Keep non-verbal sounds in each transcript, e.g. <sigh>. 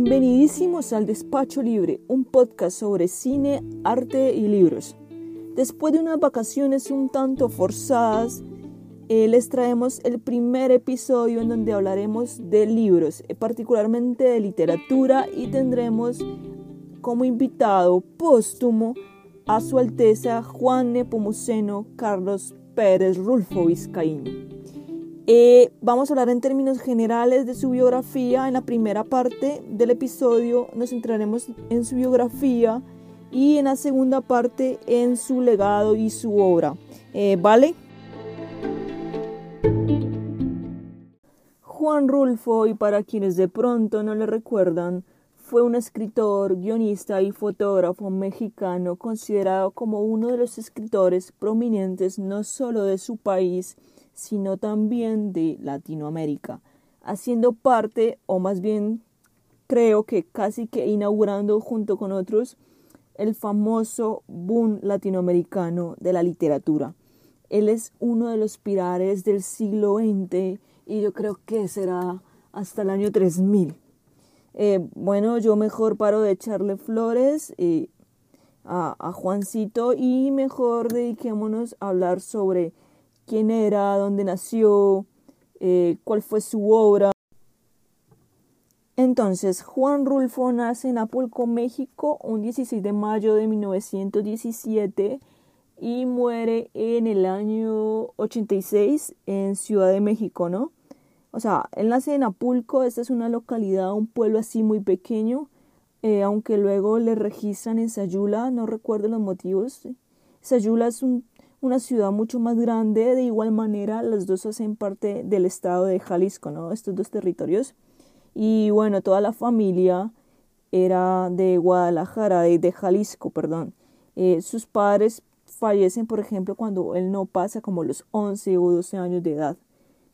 Bienvenidísimos al Despacho Libre, un podcast sobre cine, arte y libros. Después de unas vacaciones un tanto forzadas, eh, les traemos el primer episodio en donde hablaremos de libros, eh, particularmente de literatura, y tendremos como invitado póstumo a Su Alteza Juan Nepomuceno Carlos Pérez Rulfo Vizcaíno. Eh, vamos a hablar en términos generales de su biografía. En la primera parte del episodio nos centraremos en su biografía y en la segunda parte en su legado y su obra. Eh, ¿Vale? Juan Rulfo, y para quienes de pronto no le recuerdan, fue un escritor, guionista y fotógrafo mexicano considerado como uno de los escritores prominentes no solo de su país, sino también de Latinoamérica, haciendo parte, o más bien creo que casi que inaugurando junto con otros, el famoso boom latinoamericano de la literatura. Él es uno de los pilares del siglo XX y yo creo que será hasta el año 3000. Eh, bueno, yo mejor paro de echarle flores eh, a, a Juancito y mejor dediquémonos a hablar sobre quién era, dónde nació, eh, cuál fue su obra. Entonces, Juan Rulfo nace en Apulco, México, un 16 de mayo de 1917 y muere en el año 86 en Ciudad de México, ¿no? O sea, él nace en Apulco, esta es una localidad, un pueblo así muy pequeño, eh, aunque luego le registran en Sayula, no recuerdo los motivos. Sayula es un una ciudad mucho más grande. De igual manera, las dos hacen parte del estado de Jalisco, ¿no? Estos dos territorios. Y bueno, toda la familia era de Guadalajara, de, Jalisco, perdón. Eh, sus padres fallecen, por ejemplo, cuando él no pasa como los 11 o 12 años de edad.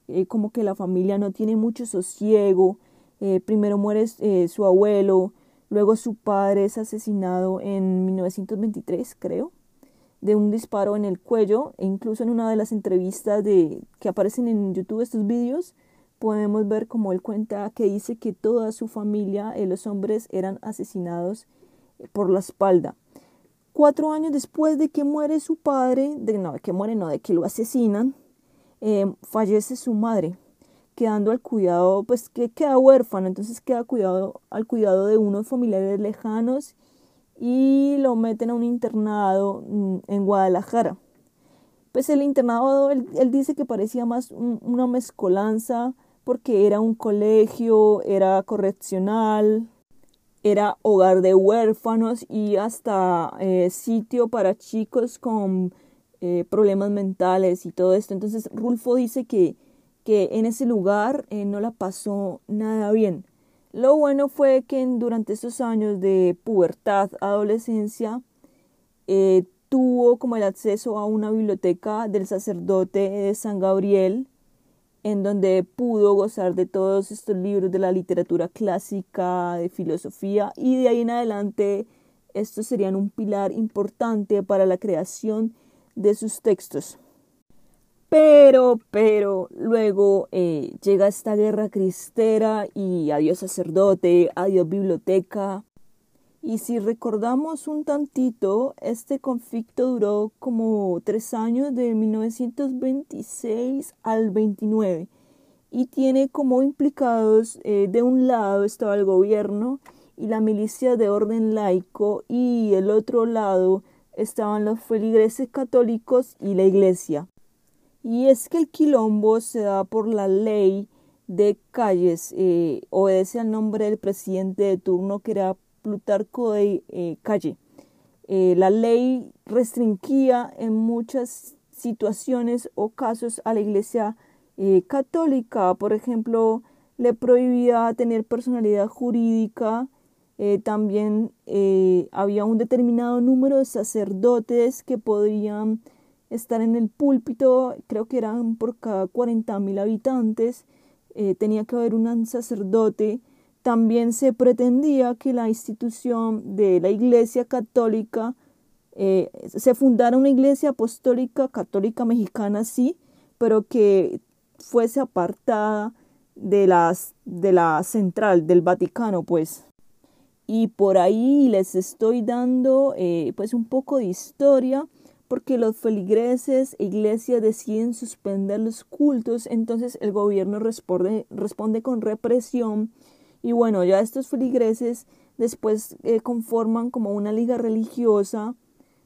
Eh, como que la familia no tiene mucho sosiego. Eh, primero muere su abuelo, luego su padre es asesinado en 1923, creo de un disparo en el cuello e incluso en una de las entrevistas de, que aparecen en YouTube estos vídeos podemos ver como él cuenta que dice que toda su familia, eh, los hombres, eran asesinados eh, por la espalda. Cuatro años después de que muere su padre, de, no, de que muere, no, de que lo asesinan, eh, fallece su madre, quedando al cuidado, pues que queda huérfano, entonces queda cuidado, al cuidado de unos familiares lejanos y lo meten a un internado mm, en Guadalajara. Pues el internado, él, dice que parecía más una mezcolanza porque era un colegio, era correccional, era hogar de huérfanos y hasta eh, sitio para chicos con eh, problemas mentales y todo esto. Entonces Rulfo dice que, que en ese lugar eh, no la pasó nada bien. Lo bueno fue que durante esos años de pubertad, adolescencia, eh, tuvo como el acceso a una biblioteca del sacerdote de San Gabriel, en donde pudo gozar de todos estos libros de la literatura clásica, de filosofía, y de ahí en adelante estos serían un pilar importante para la creación de sus textos. Pero, pero, luego eh, llega esta guerra cristera y adiós sacerdote, adiós biblioteca. Y si recordamos un tantito, este conflicto duró como tres años, de 1926 al 29, y tiene como implicados, eh, de un lado estaba el gobierno y la milicia de orden laico, y del otro lado estaban los feligreses católicos y la iglesia. Y es que el quilombo se da por la ley de calles, eh, obedece al nombre del presidente de turno que era Plutarco de eh, Calle. Eh, la ley restringía en muchas situaciones o casos a la iglesia católica, por ejemplo, le prohibía tener personalidad jurídica, también había un determinado número de sacerdotes que podrían estar en el púlpito, creo que eran por cada 40 mil habitantes, eh, tenía que haber un sacerdote. También se pretendía que la institución de la Iglesia Católica eh, se fundara una Iglesia Apostólica Católica Mexicana, sí, pero que fuese apartada de, las, de la central, del Vaticano, pues. y por ahí les estoy dando eh, pues un poco de historia porque los feligreses e iglesias deciden suspender los cultos, entonces el gobierno responde, responde con represión y bueno, ya estos feligreses después eh, conforman como una liga religiosa,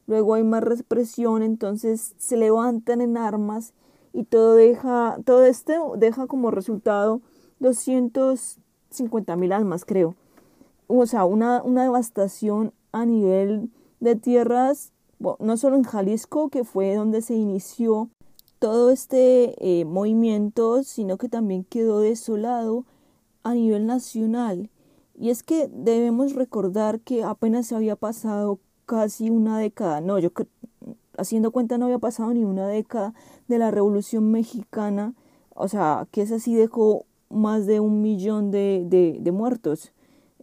luego hay más represión, entonces se levantan en armas y todo deja, todo esto deja como resultado 250 mil almas, creo. O sea, una, una devastación a nivel de tierras, no solo en Jalisco, que fue donde se inició todo este eh, movimiento, sino que también quedó desolado a nivel nacional. Y es que debemos recordar que apenas se había pasado casi una década, no, yo haciendo cuenta no había pasado ni una década de la Revolución Mexicana, o sea, que esa sí dejó más de un millón de, de, de muertos.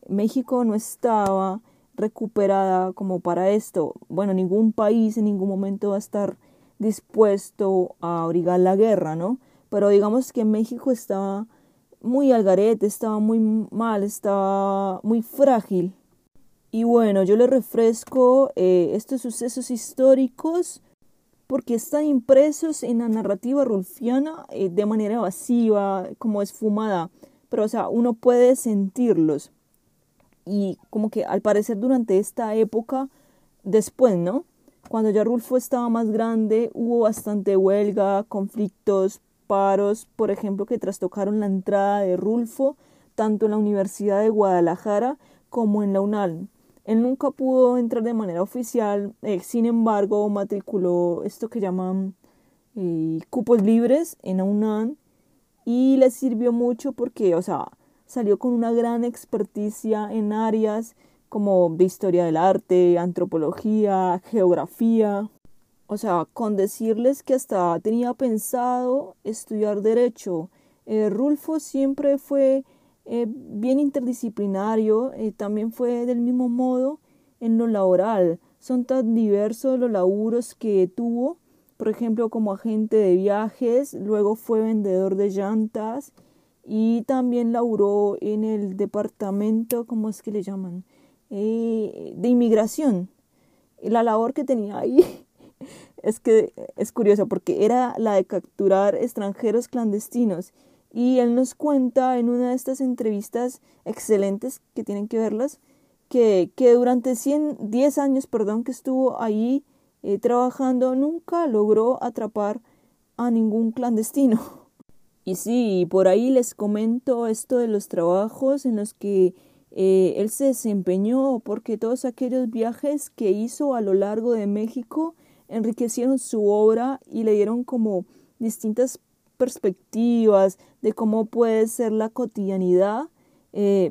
México no estaba recuperada como para esto. Bueno, ningún país en ningún momento va a estar dispuesto a abrigar la guerra, ¿no? Pero digamos que México estaba muy al garete, estaba muy mal, estaba muy frágil. Y bueno, yo le refresco eh, estos sucesos históricos porque están impresos en la narrativa rulfiana eh, de manera evasiva, como esfumada, pero o sea, uno puede sentirlos. Y como que al parecer durante esta época, después, ¿no? Cuando ya Rulfo estaba más grande, hubo bastante huelga, conflictos, paros, por ejemplo, que trastocaron la entrada de Rulfo, tanto en la Universidad de Guadalajara como en la UNAL. Él nunca pudo entrar de manera oficial, sin embargo, matriculó esto que llaman eh, cupos libres en la UNAM y le sirvió mucho porque, o sea, salió con una gran experticia en áreas como de historia del arte, antropología, geografía. O sea, con decirles que hasta tenía pensado estudiar derecho. Eh, Rulfo siempre fue eh, bien interdisciplinario, eh, también fue del mismo modo en lo laboral. Son tan diversos los laburos que tuvo, por ejemplo, como agente de viajes, luego fue vendedor de llantas y también laburó en el departamento, ¿cómo es que le llaman? de inmigración. La labor que tenía ahí <laughs> es que es curioso porque era la de capturar extranjeros clandestinos y él nos cuenta en una de estas entrevistas excelentes que tienen que verlas que, que durante 100, 10 años perdón, que estuvo ahí eh, trabajando nunca logró atrapar a ningún clandestino. <laughs> Y sí, por ahí les comento esto de los trabajos en los que eh, él se desempeñó porque todos aquellos viajes que hizo a lo largo de México enriquecieron su obra y le dieron como distintas perspectivas de cómo puede ser la cotidianidad, eh,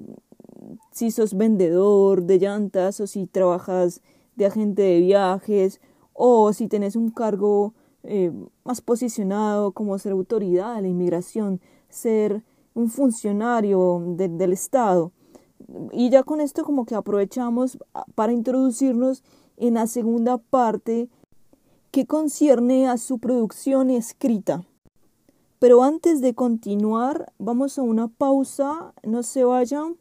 si sos vendedor de llantas o si trabajas de agente de viajes o si tenés un cargo eh, más posicionado como ser autoridad de la inmigración, ser un funcionario del Estado. Y ya con esto como que aprovechamos para introducirnos en la segunda parte que concierne a su producción escrita. Pero antes de continuar, vamos a una pausa, no se vayan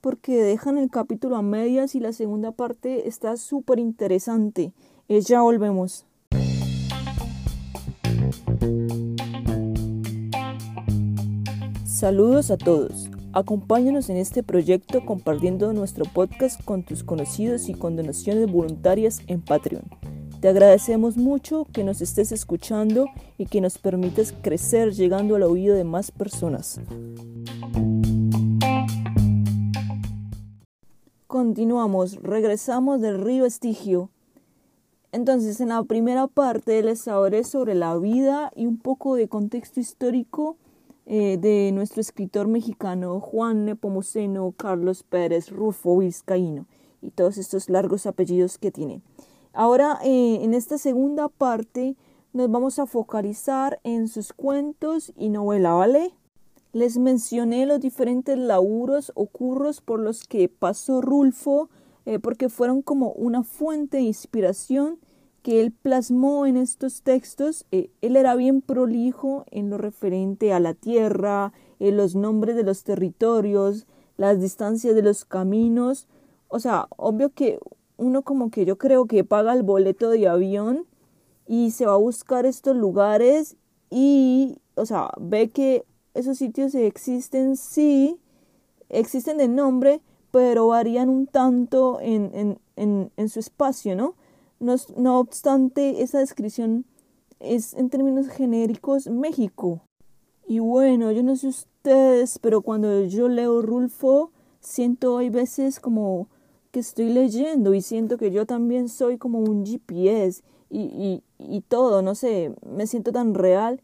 porque dejan el capítulo a medias y la segunda parte está súper interesante. Eh, ya volvemos. Saludos a todos. Acompáñanos en este proyecto compartiendo nuestro podcast con tus conocidos y con donaciones voluntarias en Patreon. Te agradecemos mucho que nos estés escuchando y que nos permites crecer llegando al oído de más personas. Continuamos, regresamos del río Estigio. Entonces, en la primera parte les hablaré sobre la vida y un poco de contexto histórico eh, de nuestro escritor mexicano Juan Nepomuceno Carlos Pérez Rufo Vizcaíno y todos estos largos apellidos que tiene. Ahora, eh, en esta segunda parte, nos vamos a focalizar en sus cuentos y novela, ¿vale? Les mencioné los diferentes laburos o curros por los que pasó Rulfo, eh, porque fueron como una fuente de inspiración que él plasmó en estos textos. Eh, él era bien prolijo en lo referente a la tierra, en los nombres de los territorios, las distancias de los caminos, o sea, obvio que uno como que yo creo que paga el boleto de avión y se va a buscar estos lugares y, o sea, ve que esos sitios existen, sí, existen de nombre, pero varían un tanto en, en, en, en su espacio, ¿no? ¿No? No obstante, esa descripción es en términos genéricos México. Y bueno, yo no sé ustedes, pero cuando yo leo Rulfo, siento hay veces como que estoy leyendo y siento que yo también soy como un GPS y, y, y todo, no sé, me siento tan real.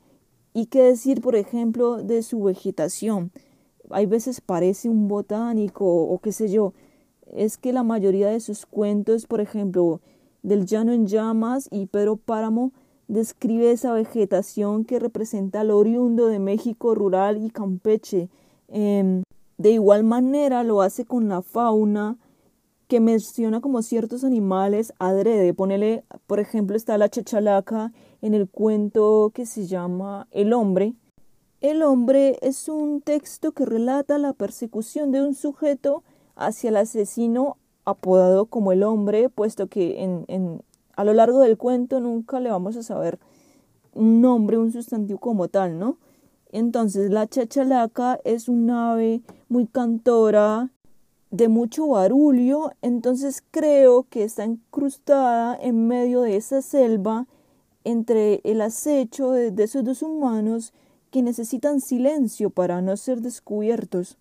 Y qué decir, por ejemplo, de su vegetación. Hay veces parece un botánico o qué sé yo. Es que la mayoría de sus cuentos, por ejemplo, del Llano en Llamas y Pedro Páramo, describe esa vegetación que representa al oriundo de México rural y campeche. Eh, de igual manera lo hace con la fauna, que menciona como ciertos animales adrede. Ponele, por ejemplo, está la chachalaca en el cuento que se llama El hombre. El hombre es un texto que relata la persecución de un sujeto hacia el asesino apodado como el hombre, puesto que en, en, a lo largo del cuento nunca le vamos a saber un nombre, un sustantivo como tal, ¿no? Entonces la chachalaca es un ave muy cantora, de mucho barullo, entonces creo que está incrustada en medio de esa selva entre el acecho de, de esos dos humanos que necesitan silencio para no ser descubiertos.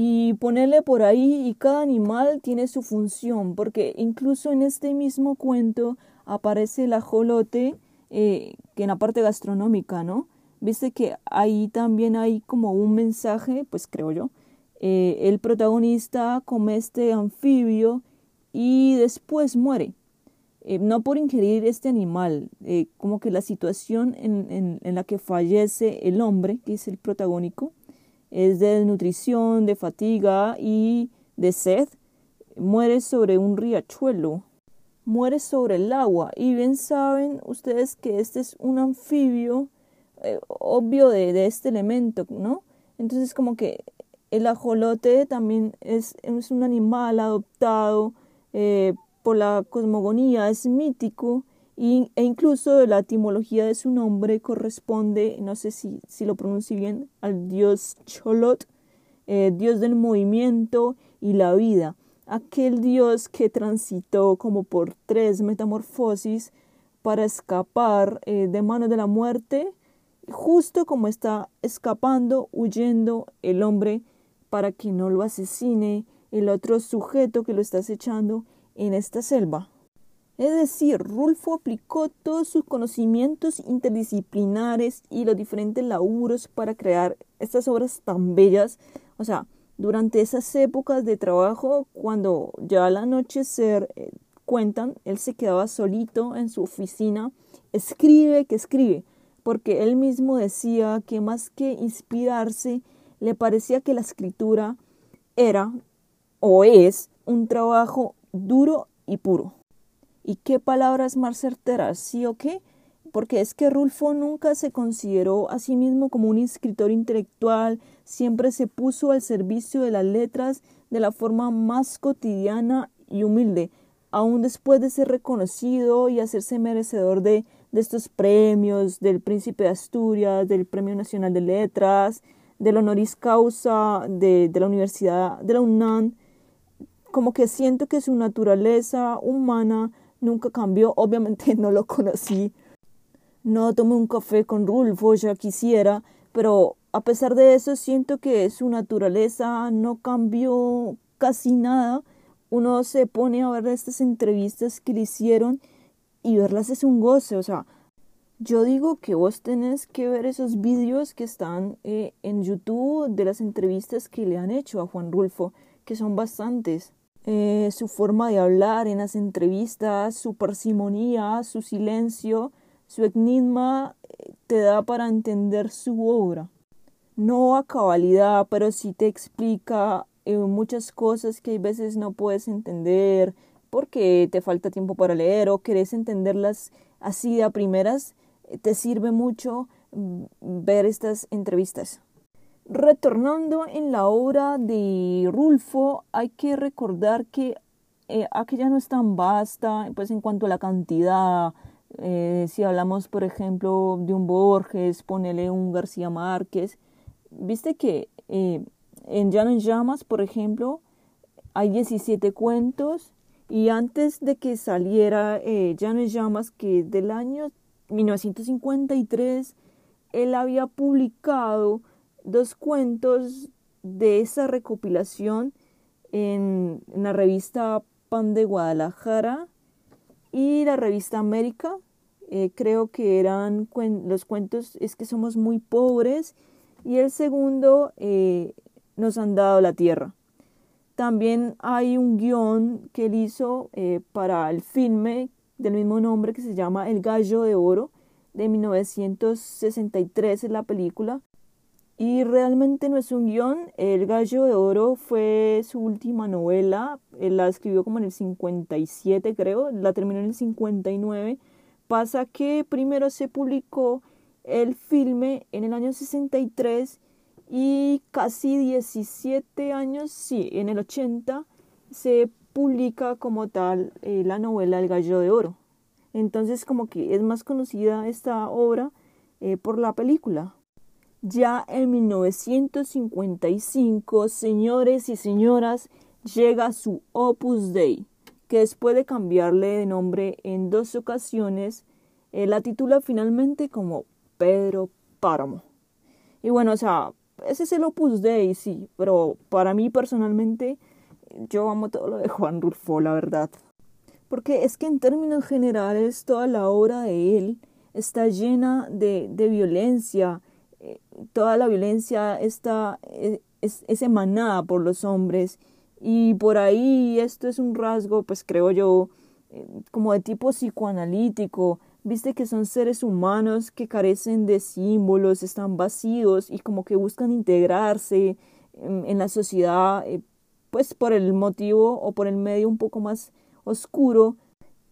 Y ponerle por ahí y cada animal tiene su función, porque incluso en este mismo cuento aparece el ajolote, eh, que en la parte gastronómica, ¿no? Viste que ahí también hay como un mensaje, pues creo yo, eh, el protagonista come este anfibio y después muere. Eh, no por ingerir este animal, como que la situación en, en, en, la que fallece el hombre, que es el protagónico, es de desnutrición, de fatiga y de sed. Muere sobre un riachuelo, muere sobre el agua. Y bien saben ustedes que este es un anfibio obvio de, este elemento, ¿no? Entonces como que el ajolote también es, es un animal adoptado eh, por la cosmogonía, es mítico e incluso la etimología de su nombre corresponde, no sé si, si lo pronuncio bien, al dios Cholot, eh, dios del movimiento y la vida, aquel dios que transitó como por tres metamorfosis para escapar eh, de manos de la muerte, justo como está escapando, huyendo el hombre para que no lo asesine el otro sujeto que lo está acechando en esta selva. Es decir, Rulfo aplicó todos sus conocimientos interdisciplinares y los diferentes laburos para crear estas obras tan bellas. O sea, durante esas épocas de trabajo, cuando ya al anochecer eh, cuentan, él se quedaba solito en su oficina, escribe que escribe, porque él mismo decía que más que inspirarse, le parecía que la escritura era o es un trabajo duro y puro. ¿Y qué palabras más certeras? ¿Sí o qué? Porque es que Rulfo nunca se consideró a sí mismo como un escritor intelectual, siempre se puso al servicio de las letras de la forma más cotidiana y humilde, aun después de ser reconocido y hacerse merecedor de, de estos premios, del Príncipe de Asturias, del Premio Nacional de Letras, del honoris causa de, de la Universidad de la UNAM, como que siento que su naturaleza humana nunca cambió. Obviamente no lo conocí. No tomé un café con Rulfo, ya quisiera, pero a pesar de eso siento que su naturaleza no cambió casi nada. Uno se pone a ver estas entrevistas que le hicieron y verlas es un goce, o sea, yo digo que vos tenés que ver esos vídeos que están eh, en YouTube de las entrevistas que le han hecho a Juan Rulfo, que son bastantes. Eh, su forma de hablar en las entrevistas, su parsimonía, su silencio, su enigma eh, te da para entender su obra. No a cabalidad, pero sí te explica muchas cosas que a veces no puedes entender porque te falta tiempo para leer o querés entenderlas así de a primeras te sirve mucho mm, ver estas entrevistas. Retornando en la obra de Rulfo, hay que recordar que eh, aquella no es tan vasta, pues en cuanto a la cantidad, eh, si hablamos, por ejemplo, de un Borges, ponele un García Márquez, viste que eh, en Llano en Llamas, por ejemplo, hay 17 cuentos y antes de que saliera eh, Llano en Llamas, que del año 1953, él había publicado dos cuentos de esa recopilación en, la revista Pan de Guadalajara y la revista América. Eh, creo que eran los cuentos Es que somos muy pobres y el segundo eh, Nos han dado la tierra. También hay un guion que él hizo eh, para el filme del mismo nombre que se llama El Gallo de Oro de 1963 en la película. Y realmente no es un guion, El Gallo de Oro fue su última novela, la escribió como en el 57 creo, la terminó en el 59. Pasa que primero se publicó el filme en el año 63 y casi 17 años, sí, en el 80 se publica como tal eh, la novela El Gallo de Oro. Entonces como que es más conocida esta obra eh, por la película. Ya en 1955, señores y señoras, llega su Opus Dei, que después de cambiarle de nombre en dos ocasiones, eh, la titula finalmente como Pedro Páramo. Y bueno, o sea, ese es el Opus Dei, sí, pero para mí personalmente, yo amo todo lo de Juan Rulfo, la verdad. Porque es que en términos generales, toda la obra de él está llena de, de violencia, toda la violencia está, eh, es, es, emanada por los hombres y por ahí esto es un rasgo, pues creo yo, eh, como de tipo psicoanalítico, viste que son seres humanos que carecen de símbolos, están vacíos y como que buscan integrarse en, la sociedad, eh, pues por el motivo o por el medio un poco más oscuro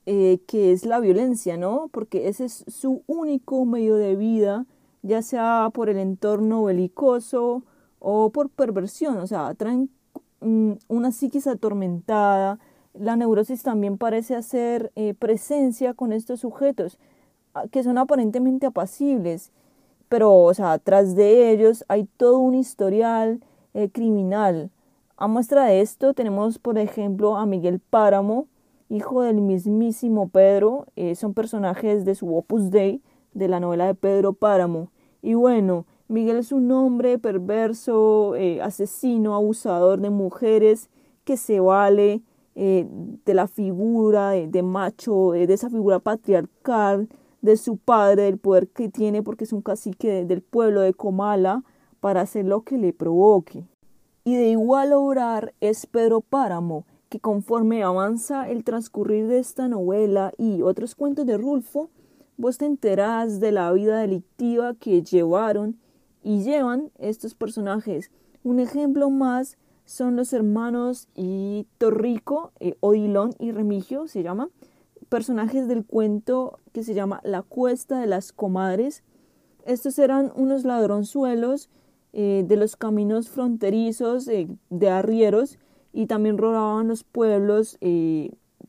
que es la violencia, ¿no? Porque ese es su único medio de vida ya sea por el entorno belicoso o por perversión, o sea, traen mm, una psiquis atormentada. La neurosis también parece hacer eh, presencia con estos sujetos, ah, que son aparentemente apacibles, pero, o sea, tras de ellos hay todo un historial eh, criminal. A muestra de esto tenemos, por ejemplo, a Miguel Páramo, hijo del mismísimo Pedro, eh, son personajes de su Opus Dei, de la novela de Pedro Páramo. Y bueno, Miguel es un hombre perverso, eh, asesino, abusador de mujeres, que se vale eh, de la figura de, macho, eh, de esa figura patriarcal, de su padre, del poder que tiene porque es un cacique del pueblo de Comala, para hacer lo que le provoque. Y de igual obrar es Pedro Páramo, que conforme avanza el transcurrir de esta novela y otros cuentos de Rulfo, vos te enterás de la vida delictiva que llevaron y llevan estos personajes. Un ejemplo más son los hermanos y Torrico, eh, Odilón y Remigio se llama, personajes del cuento que se llama La Cuesta de las Comadres. Estos eran unos ladronzuelos eh, de los caminos fronterizos eh, de arrieros y también robaban los pueblos.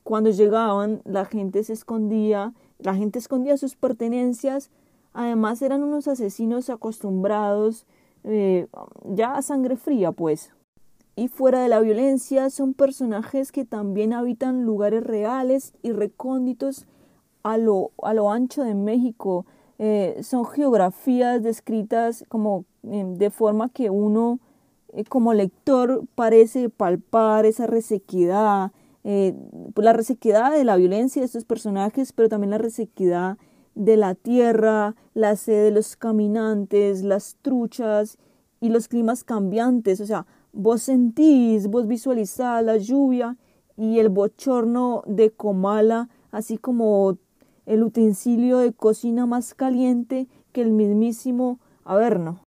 cuando llegaban la gente se escondía la gente escondía sus pertenencias, además eran unos asesinos acostumbrados eh, ya a sangre fría, pues. Y fuera de la violencia son personajes que también habitan lugares reales y recónditos a lo, a lo ancho de México. Eh, son geografías descritas como eh, de forma que uno como lector parece palpar esa resequedad, eh, la resequedad de la violencia de estos personajes, pero también la resequedad de la tierra, la sed de los caminantes, las truchas y los climas cambiantes. O sea, vos sentís, vos visualizás la lluvia y el bochorno de Comala, así como el utensilio de cocina más caliente que el mismísimo Averno.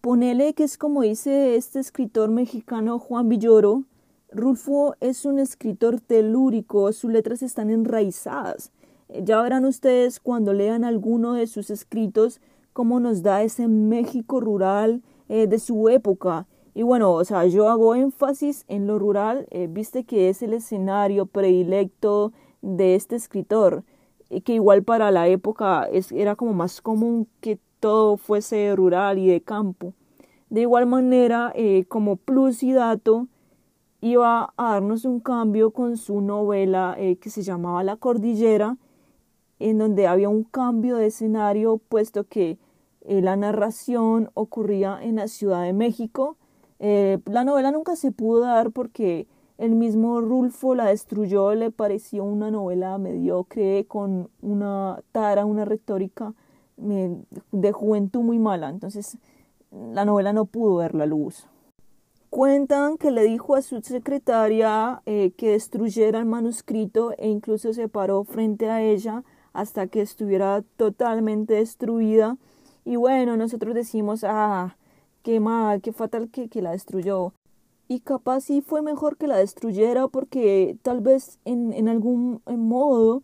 Ponele que es como dice este escritor mexicano Juan Villoro, Rulfo es un escritor telúrico, sus letras están enraizadas. Eh, ya verán ustedes cuando lean alguno de sus escritos cómo nos da ese México rural, eh, de su época. Y bueno, o sea, yo hago énfasis en lo rural, eh, viste que es el escenario predilecto de este escritor, que igual para la época es, era como más común que todo fuese rural y de campo. De igual manera, como plus y dato, iba a darnos un cambio con su novela que se llamaba La Cordillera, en donde había un cambio de escenario, puesto que eh, la narración ocurría en la Ciudad de México. Eh, la novela nunca se pudo dar porque el mismo Rulfo la destruyó, le pareció una novela mediocre, con una tara, una retórica de juventud muy mala. Entonces la novela no pudo ver la luz. Cuentan que le dijo a su secretaria eh, que destruyera el manuscrito e incluso se paró frente a ella hasta que estuviera totalmente destruida. Y bueno, nosotros decimos, ah, qué mal, qué fatal que, que la destruyó. Y capaz sí fue mejor que la destruyera porque tal vez en, en algún modo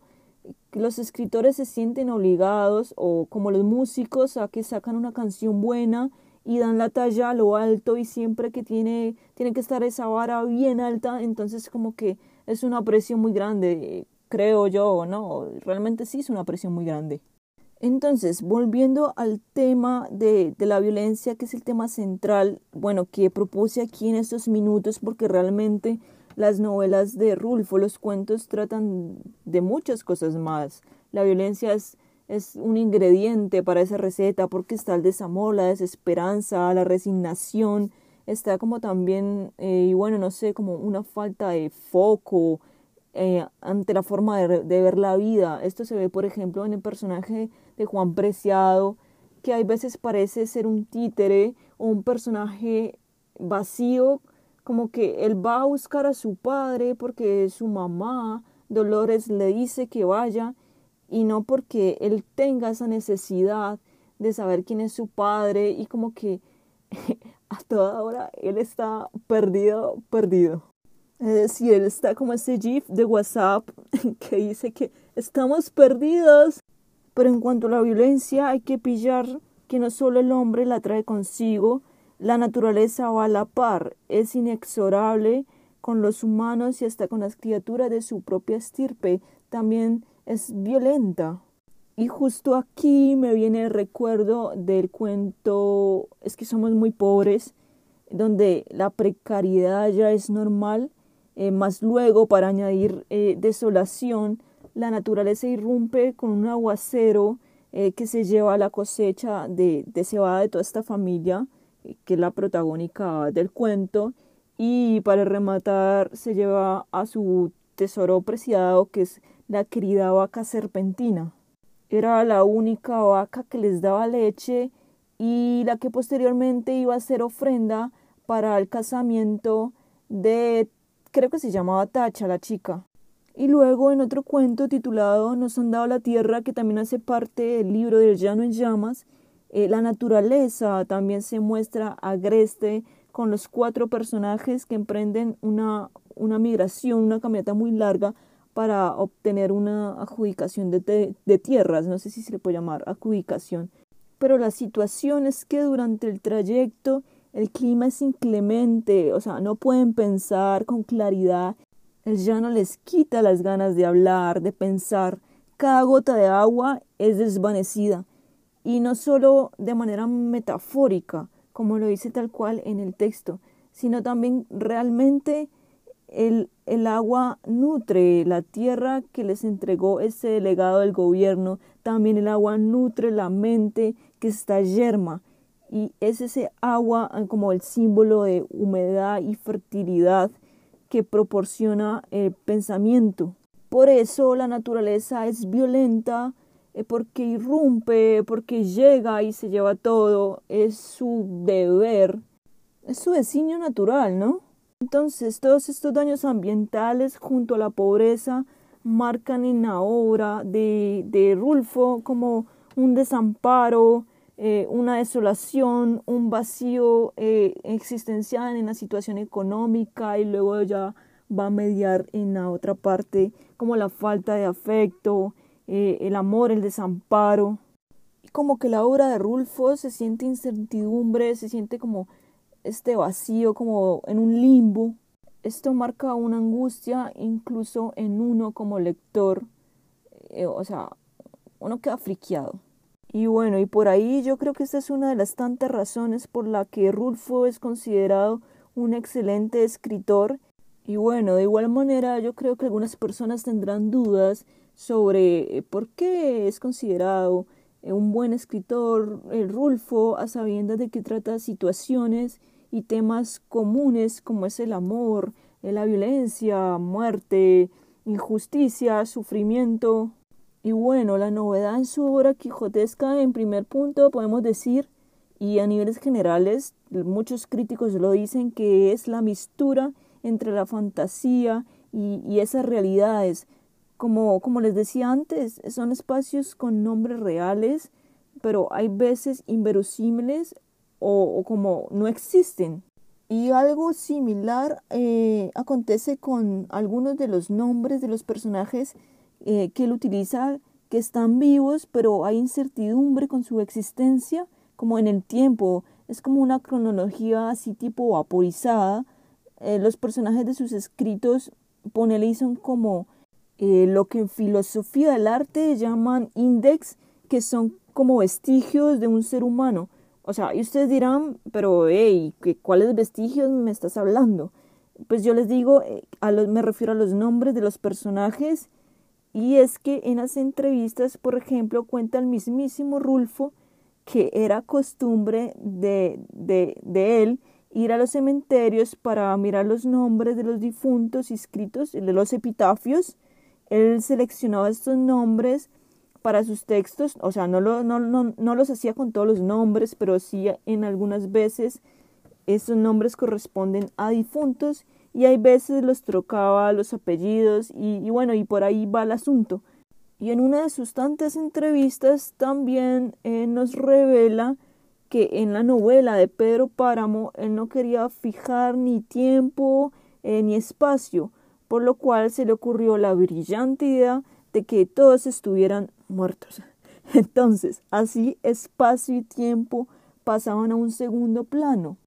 los escritores se sienten obligados o como los músicos a que sacan una canción buena y dan la talla a lo alto y siempre que tiene, tiene que estar esa vara bien alta, entonces como que es una presión muy grande creo yo, ¿no? Realmente sí es una presión muy grande. Entonces, volviendo al tema de, de, la violencia, que es el tema central, bueno, que propuse aquí en estos minutos, porque realmente las novelas de Rulfo, los cuentos, tratan de muchas cosas más. La violencia es, es un ingrediente para esa receta, porque está el desamor, la desesperanza, la resignación, está como también, eh, y bueno, no sé, como una falta de foco, eh, ante la forma de, ver la vida. Esto se ve, por ejemplo, en el personaje de Juan Preciado, que hay veces parece ser un títere o un personaje vacío, como que él va a buscar a su padre porque su mamá, Dolores, le dice que vaya y no porque él tenga esa necesidad de saber quién es su padre y como que <laughs> a toda hora él está perdido, perdido. Es decir, está como ese GIF de WhatsApp <laughs> que dice que estamos perdidos. Pero en cuanto a la violencia, hay que pillar que no solo el hombre la trae consigo, la naturaleza va a la par, es inexorable con los humanos y hasta con las criaturas de su propia estirpe, también es violenta. Y justo aquí me viene el recuerdo del cuento Es que somos muy pobres, donde la precariedad ya es normal eh, más luego, para añadir eh, desolación, la naturaleza irrumpe con un aguacero eh, que se lleva a la cosecha de, de cebada de toda esta familia, que es la protagónica del cuento, y para rematar se lleva a su tesoro preciado, que es la querida vaca serpentina. Era la única vaca que les daba leche y la que posteriormente iba a ser ofrenda para el casamiento de creo que se llamaba Tacha la chica. Y luego en otro cuento titulado Nos han dado la tierra, que también hace parte del libro del llano en llamas, eh, la naturaleza también se muestra agreste con los cuatro personajes que emprenden una, una migración, una caminata muy larga para obtener una adjudicación de, tierras, no sé si se le puede llamar adjudicación. Pero la situación es que durante el trayecto el clima es inclemente, o sea, no pueden pensar con claridad, el llano les quita las ganas de hablar, de pensar, cada gota de agua es desvanecida, y no solo de manera metafórica, como lo dice tal cual en el texto, sino también realmente el, agua nutre la tierra que les entregó ese delegado del gobierno, también el agua nutre la mente que está yerma, y es ese agua ah, como el símbolo de humedad y fertilidad que proporciona el pensamiento. Por eso la naturaleza es violenta, eh, porque irrumpe, porque llega y se lleva todo, es su deber, es su designio natural, ¿no? Entonces, todos estos daños ambientales junto a la pobreza marcan en la obra de, de Rulfo como un desamparo, eh, una desolación, un vacío eh, existencial en la situación económica y luego ya va a mediar en la otra parte como la falta de afecto, eh, el amor, el desamparo. como que la obra de Rulfo se siente incertidumbre, se siente como este vacío, como en un limbo. Esto marca una angustia incluso en uno como lector, eh, o sea, uno queda friqueado. Y bueno, y por ahí yo creo que esta es una de las tantas razones por la que Rulfo es considerado un excelente escritor. Y bueno, de igual manera yo creo que algunas personas tendrán dudas sobre eh, por qué es considerado eh, un buen escritor el Rulfo a sabiendas de que trata situaciones y temas comunes como es el amor, la violencia, muerte, injusticia, sufrimiento, y bueno, la novedad en su obra quijotesca, en primer punto, podemos decir, y a niveles generales, muchos críticos lo dicen, que es la mistura entre la fantasía y, esas realidades. Como, como les decía antes, son espacios con nombres reales, pero hay veces inverosímiles o, como no existen. Y algo similar eh, acontece con algunos de los nombres de los personajes eh, que él utiliza que están vivos, pero hay incertidumbre con su existencia, como en el tiempo. Es como una cronología así tipo vaporizada. Eh, los personajes de sus escritos, ponele, son como lo que en filosofía del arte llaman index, que son como vestigios de un ser humano. O sea, y ustedes dirán, pero, hey, ¿cuáles vestigios me estás hablando? Pues yo les digo, a los, me refiero a los nombres de los personajes y es que en las entrevistas, por ejemplo, cuenta el mismísimo Rulfo que era costumbre de, de, de él ir a los cementerios para mirar los nombres de los difuntos inscritos, de los epitafios. Él seleccionaba estos nombres para sus textos, o sea, no, lo, no, no, no los hacía con todos los nombres, pero sí en algunas veces esos nombres corresponden a difuntos y hay veces los trocaba los apellidos y, bueno, y por ahí va el asunto. Y en una de sus tantas entrevistas también eh, nos revela que en la novela de Pedro Páramo él no quería fijar ni tiempo eh, ni espacio, por lo cual se le ocurrió la brillante idea de que todos estuvieran muertos. <laughs> Entonces, así espacio y tiempo pasaban a un segundo plano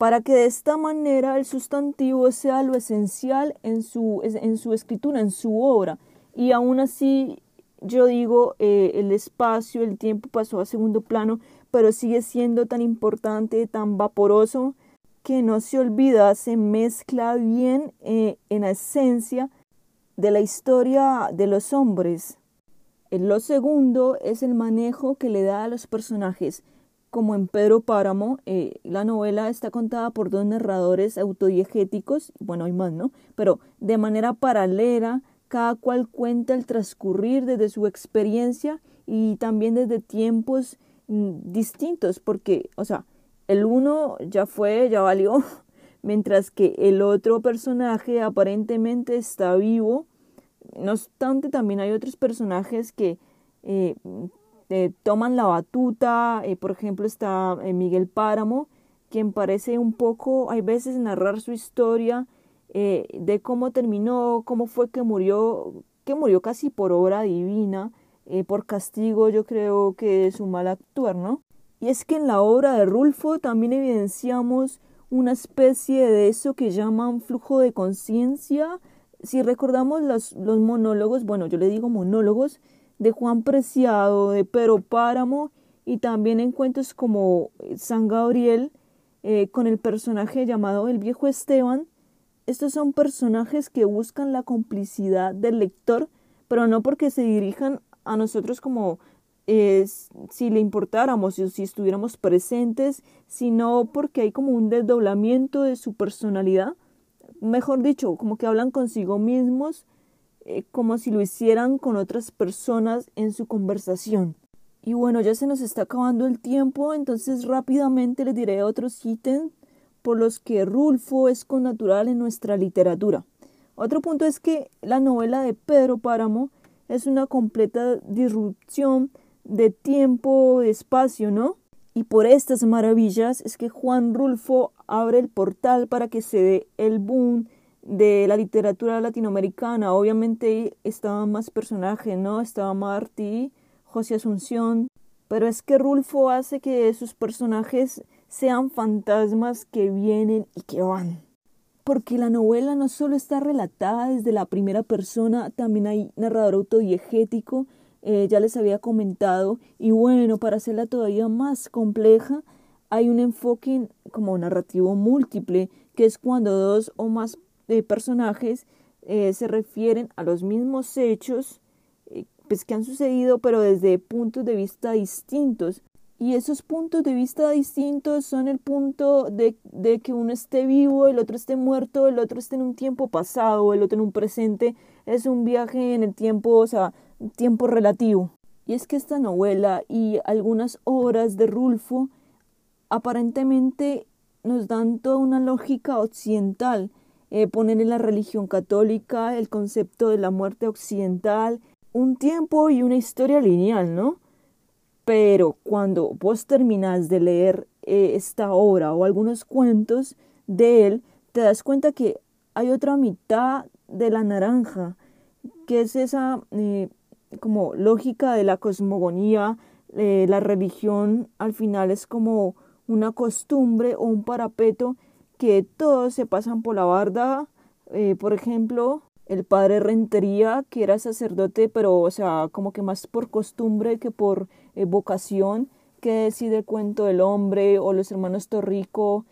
para que de esta manera el sustantivo sea lo esencial en su, en su escritura, en su obra. Y aún así, yo digo, eh, el espacio, el tiempo pasó a segundo plano, pero sigue siendo tan importante, tan vaporoso, que no se olvida, se mezcla bien eh, en la esencia de la historia de los hombres. Lo segundo es el manejo que le da a los personajes como en Pedro Páramo, eh, la novela está contada por dos narradores autodiegéticos, bueno, hay más, ¿no? Pero de manera paralela, cada cual cuenta el transcurrir desde su experiencia y también desde tiempos mm, distintos, porque, o sea, el uno ya fue, ya valió, <laughs> mientras que el otro personaje aparentemente está vivo. No obstante, también hay otros personajes que eh, eh, toman la batuta, eh, por ejemplo está eh, Miguel Páramo, quien parece un poco, hay veces, narrar su historia de cómo terminó, cómo fue que murió, que murió casi por obra divina, por castigo yo creo que es un mal actuar, ¿no? Y es que en la obra de Rulfo también evidenciamos una especie de eso que llaman flujo de conciencia. Si recordamos los, los monólogos, bueno, yo le digo monólogos, de Juan Preciado, de Pedro Páramo y también en cuentos como San Gabriel eh, con el personaje llamado el viejo Esteban. Estos son personajes que buscan la complicidad del lector, pero no porque se dirijan a nosotros como eh, si le importáramos o si estuviéramos presentes, sino porque hay como un desdoblamiento de su personalidad. Mejor dicho, como que hablan consigo mismos eh, como si lo hicieran con otras personas en su conversación. Y bueno, ya se nos está acabando el tiempo, entonces rápidamente les diré otros ítems por los que Rulfo es connatural en nuestra literatura. Otro punto es que la novela de Pedro Páramo es una completa disrupción de tiempo, de espacio, ¿no? Y por estas maravillas es que Juan Rulfo abre el portal para que se dé el boom de la literatura latinoamericana. Obviamente estaban más personajes, ¿no? Estaba Martí, José Asunción, pero es que Rulfo hace que sus personajes sean fantasmas que vienen y que van. Porque la novela no solo está relatada desde la primera persona, también hay narrador autodiegético, eh, ya les había comentado, y bueno, para hacerla todavía más compleja, hay un enfoque como narrativo múltiple, que es cuando dos o más eh, personajes eh, se refieren a los mismos hechos eh, pues, que han sucedido, pero desde puntos de vista distintos. Y esos puntos de vista distintos son el punto de, de, que uno esté vivo, el otro esté muerto, el otro esté en un tiempo pasado, el otro en un presente. Es un viaje en el tiempo, o sea, tiempo relativo. Y es que esta novela y algunas obras de Rulfo aparentemente nos dan toda una lógica occidental. Eh, ponen en la religión católica el concepto de la muerte occidental, un tiempo y una historia lineal, ¿no? Pero cuando vos terminas de leer eh, esta obra o algunos cuentos de él, te das cuenta que hay otra mitad de la naranja, que es esa eh, como lógica de la cosmogonía, la religión al final es como una costumbre o un parapeto que todos se pasan por la barda. Eh, por ejemplo, el padre Rentería, que era sacerdote, pero, o sea, como que más por costumbre que por eh, vocación, que decide el cuento del hombre, o los hermanos Torrico,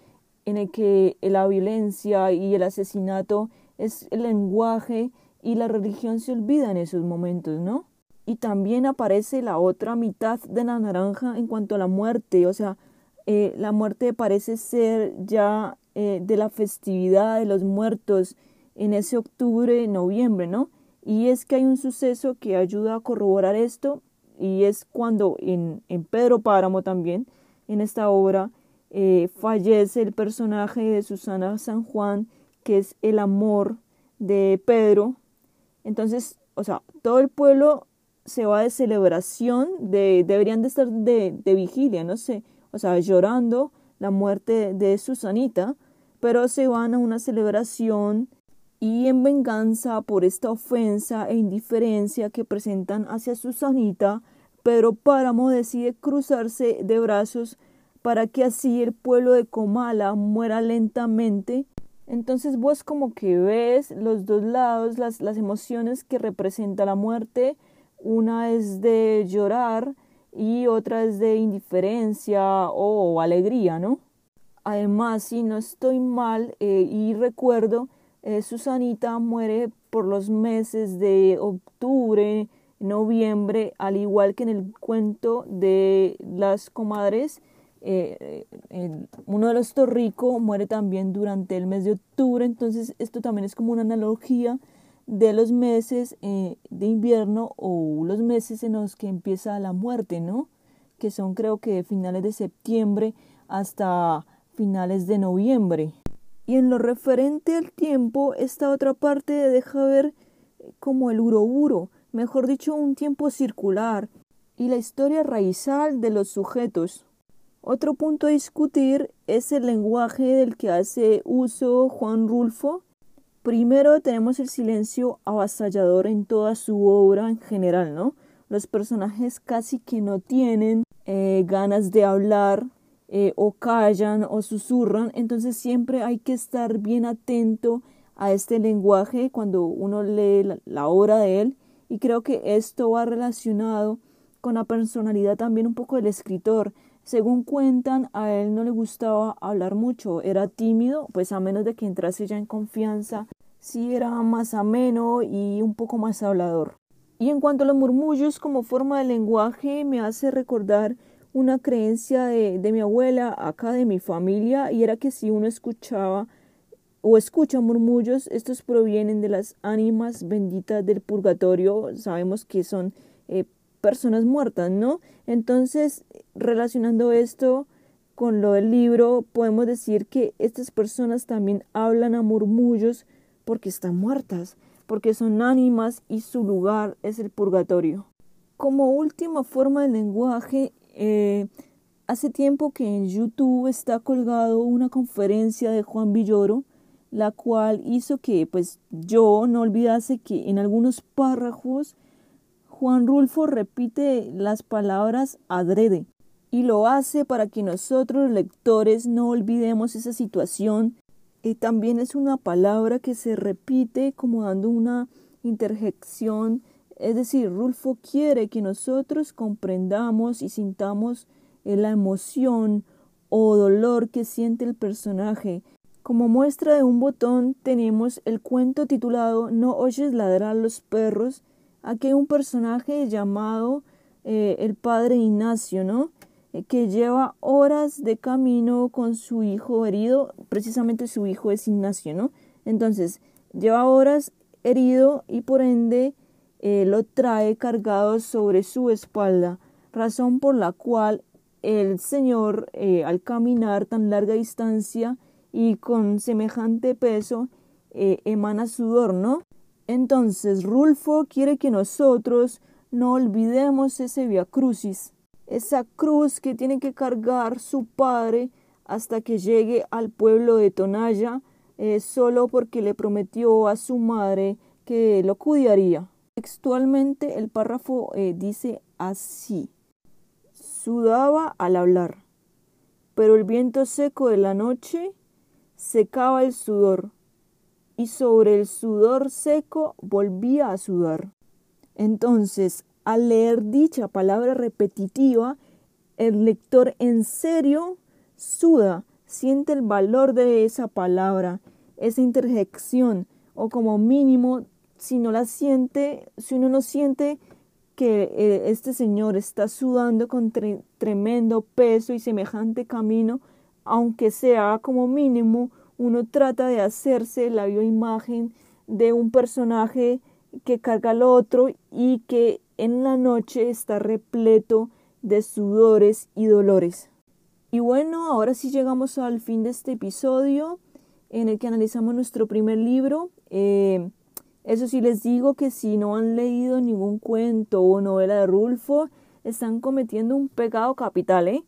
en el que la violencia y el asesinato es el lenguaje y la religión se olvida en esos momentos, ¿no? Y también aparece la otra mitad de la naranja en cuanto a la muerte, o sea, eh, la muerte parece ser ya eh, de la festividad de los muertos en ese octubre, noviembre, ¿no? Y es que hay un suceso que ayuda a corroborar esto y es cuando en, en Pedro Páramo también, en esta obra, eh, fallece el personaje de Susana San Juan, que es el amor de Pedro. Entonces, o sea, todo el pueblo se va de celebración, de, deberían de estar de, de vigilia, no sé, o sea, llorando la muerte de Susanita, pero se van a una celebración y en venganza por esta ofensa e indiferencia que presentan hacia Susanita, Pedro Páramo decide cruzarse de brazos para que así el pueblo de Comala muera lentamente. Entonces vos como que ves los dos lados, las, las emociones que representa la muerte. Una es de llorar y otra es de indiferencia o alegría, ¿no? Además, si no estoy mal eh, y recuerdo, eh, Susanita muere por los meses de octubre, noviembre, al igual que en el cuento de las comadres. Eh, uno de los Torrico muere también durante el mes de octubre, entonces esto también es como una analogía de los meses eh, de invierno o los meses en los que empieza la muerte, ¿no? Que son creo que finales de septiembre hasta finales de noviembre. Y en lo referente al tiempo, esta otra parte deja ver eh, como el uroburo, mejor dicho, un tiempo circular, y la historia raizal de los sujetos. Otro punto a discutir es el lenguaje del que hace uso Juan Rulfo, Primero tenemos el silencio avasallador en toda su obra en general, ¿no? Los personajes casi que no tienen eh, ganas de hablar eh, o callan o susurran, entonces siempre hay que estar bien atento a este lenguaje cuando uno lee la, la obra de él y creo que esto va relacionado con la personalidad también un poco del escritor. Según cuentan, a él no le gustaba hablar mucho, era tímido, pues a menos de que entrase ya en confianza sí era más ameno y un poco más hablador. Y en cuanto a los murmullos como forma de lenguaje, me hace recordar una creencia de, de mi abuela, acá de mi familia, y era que si uno escuchaba o escucha murmullos, estos provienen de las ánimas benditas del purgatorio, sabemos que son eh, personas muertas, ¿no? Entonces, relacionando esto con lo del libro, podemos decir que estas personas también hablan a murmullos porque están muertas, porque son ánimas y su lugar es el purgatorio. Como última forma de lenguaje, eh, hace tiempo que en YouTube está colgado una conferencia de Juan Villoro, la cual hizo que pues yo no olvidase que en algunos párrafos Juan Rulfo repite las palabras adrede y lo hace para que nosotros lectores no olvidemos esa situación. Y también es una palabra que se repite como dando una interjección, es decir, Rulfo quiere que nosotros comprendamos y sintamos la emoción o dolor que siente el personaje. Como muestra de un botón tenemos el cuento titulado No oyes ladrar los perros. Aquí hay un personaje llamado eh, el padre Ignacio, ¿no? Eh, que lleva horas de camino con su hijo herido, precisamente su hijo es Ignacio, ¿no? Entonces, lleva horas herido y por ende eh, lo trae cargado sobre su espalda, razón por la cual el Señor, al caminar tan larga distancia y con semejante peso, emana sudor, ¿no? Entonces, Rulfo quiere que nosotros no olvidemos ese Via Crucis, esa cruz que tiene que cargar su padre hasta que llegue al pueblo de Tonalla, eh, solo porque le prometió a su madre que lo cuidaría. Textualmente el párrafo dice así sudaba al hablar, pero el viento seco de la noche secaba el sudor, y sobre el sudor seco volvía a sudar. Entonces, al leer dicha palabra repetitiva, el lector en serio suda, siente el valor de esa palabra, esa interjección, o como mínimo, si no la siente, si uno no siente que eh, este señor está sudando con tremendo peso y semejante camino, aunque sea como mínimo, uno trata de hacerse la bioimagen de un personaje que carga al otro y que en la noche está repleto de sudores y dolores. Y bueno, ahora sí llegamos al fin de este episodio en el que analizamos nuestro primer libro. Eh, eso sí les digo que si no han leído ningún cuento o novela de Rulfo, están cometiendo un pecado capital, ¿eh?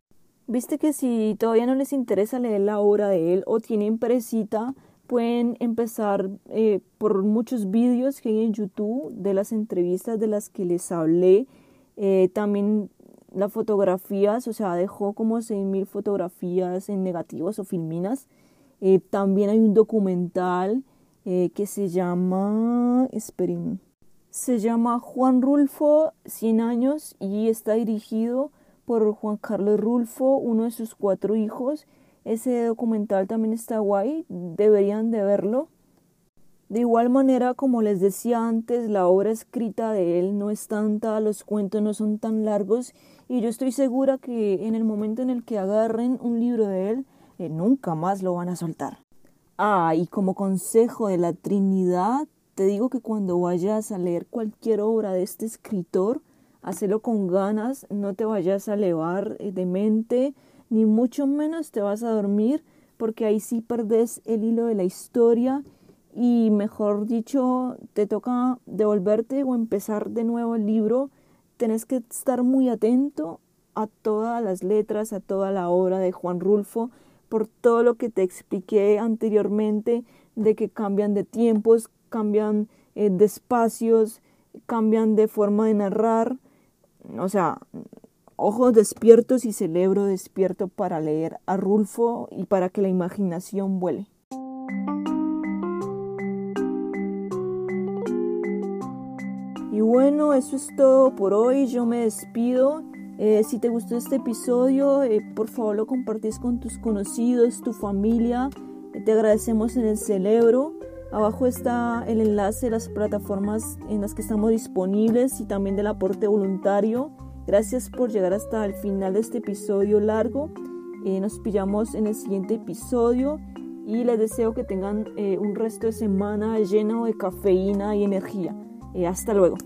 Viste que si todavía no les interesa leer la obra de él o tienen presita, pueden empezar eh, por muchos vídeos que hay en YouTube de las entrevistas de las que les hablé. Eh, también las fotografías, o sea, dejó como 6.000 fotografías en negativos o filminas. Eh, también hay un documental eh, que se llama, esperen, se llama Juan Rulfo, 100 años, y está dirigido por Juan Carlos Rulfo, uno de sus cuatro hijos. Ese documental también está guay, deberían de verlo. De igual manera, como les decía antes, la obra escrita de él no es tanta, los cuentos no son tan largos y yo estoy segura que en el momento en el que agarren un libro de él, eh, nunca más lo van a soltar. Ah, y como consejo de la Trinidad, te digo que cuando vayas a leer cualquier obra de este escritor, hacelo con ganas, no te vayas a elevar eh, de mente, ni mucho menos te vas a dormir, porque ahí sí perdes el hilo de la historia y mejor dicho, te toca devolverte o empezar de nuevo el libro. Tenés que estar muy atento a todas las letras, a toda la obra de Juan Rulfo, por todo lo que te expliqué anteriormente de que cambian de tiempos, cambian eh, de espacios, cambian de forma de narrar. O sea, ojos despiertos y cerebro despierto para leer a Rulfo y para que la imaginación vuele. Y bueno, eso es todo por hoy. Yo me despido. Eh, si te gustó este episodio, eh, por favor lo compartís con tus conocidos, tu familia. Te agradecemos en el cerebro. Abajo está el enlace de las plataformas en las que estamos disponibles y también del aporte voluntario. Gracias por llegar hasta el final de este episodio largo. nos pillamos en el siguiente episodio y les deseo que tengan un resto de semana lleno de cafeína y energía. hasta luego.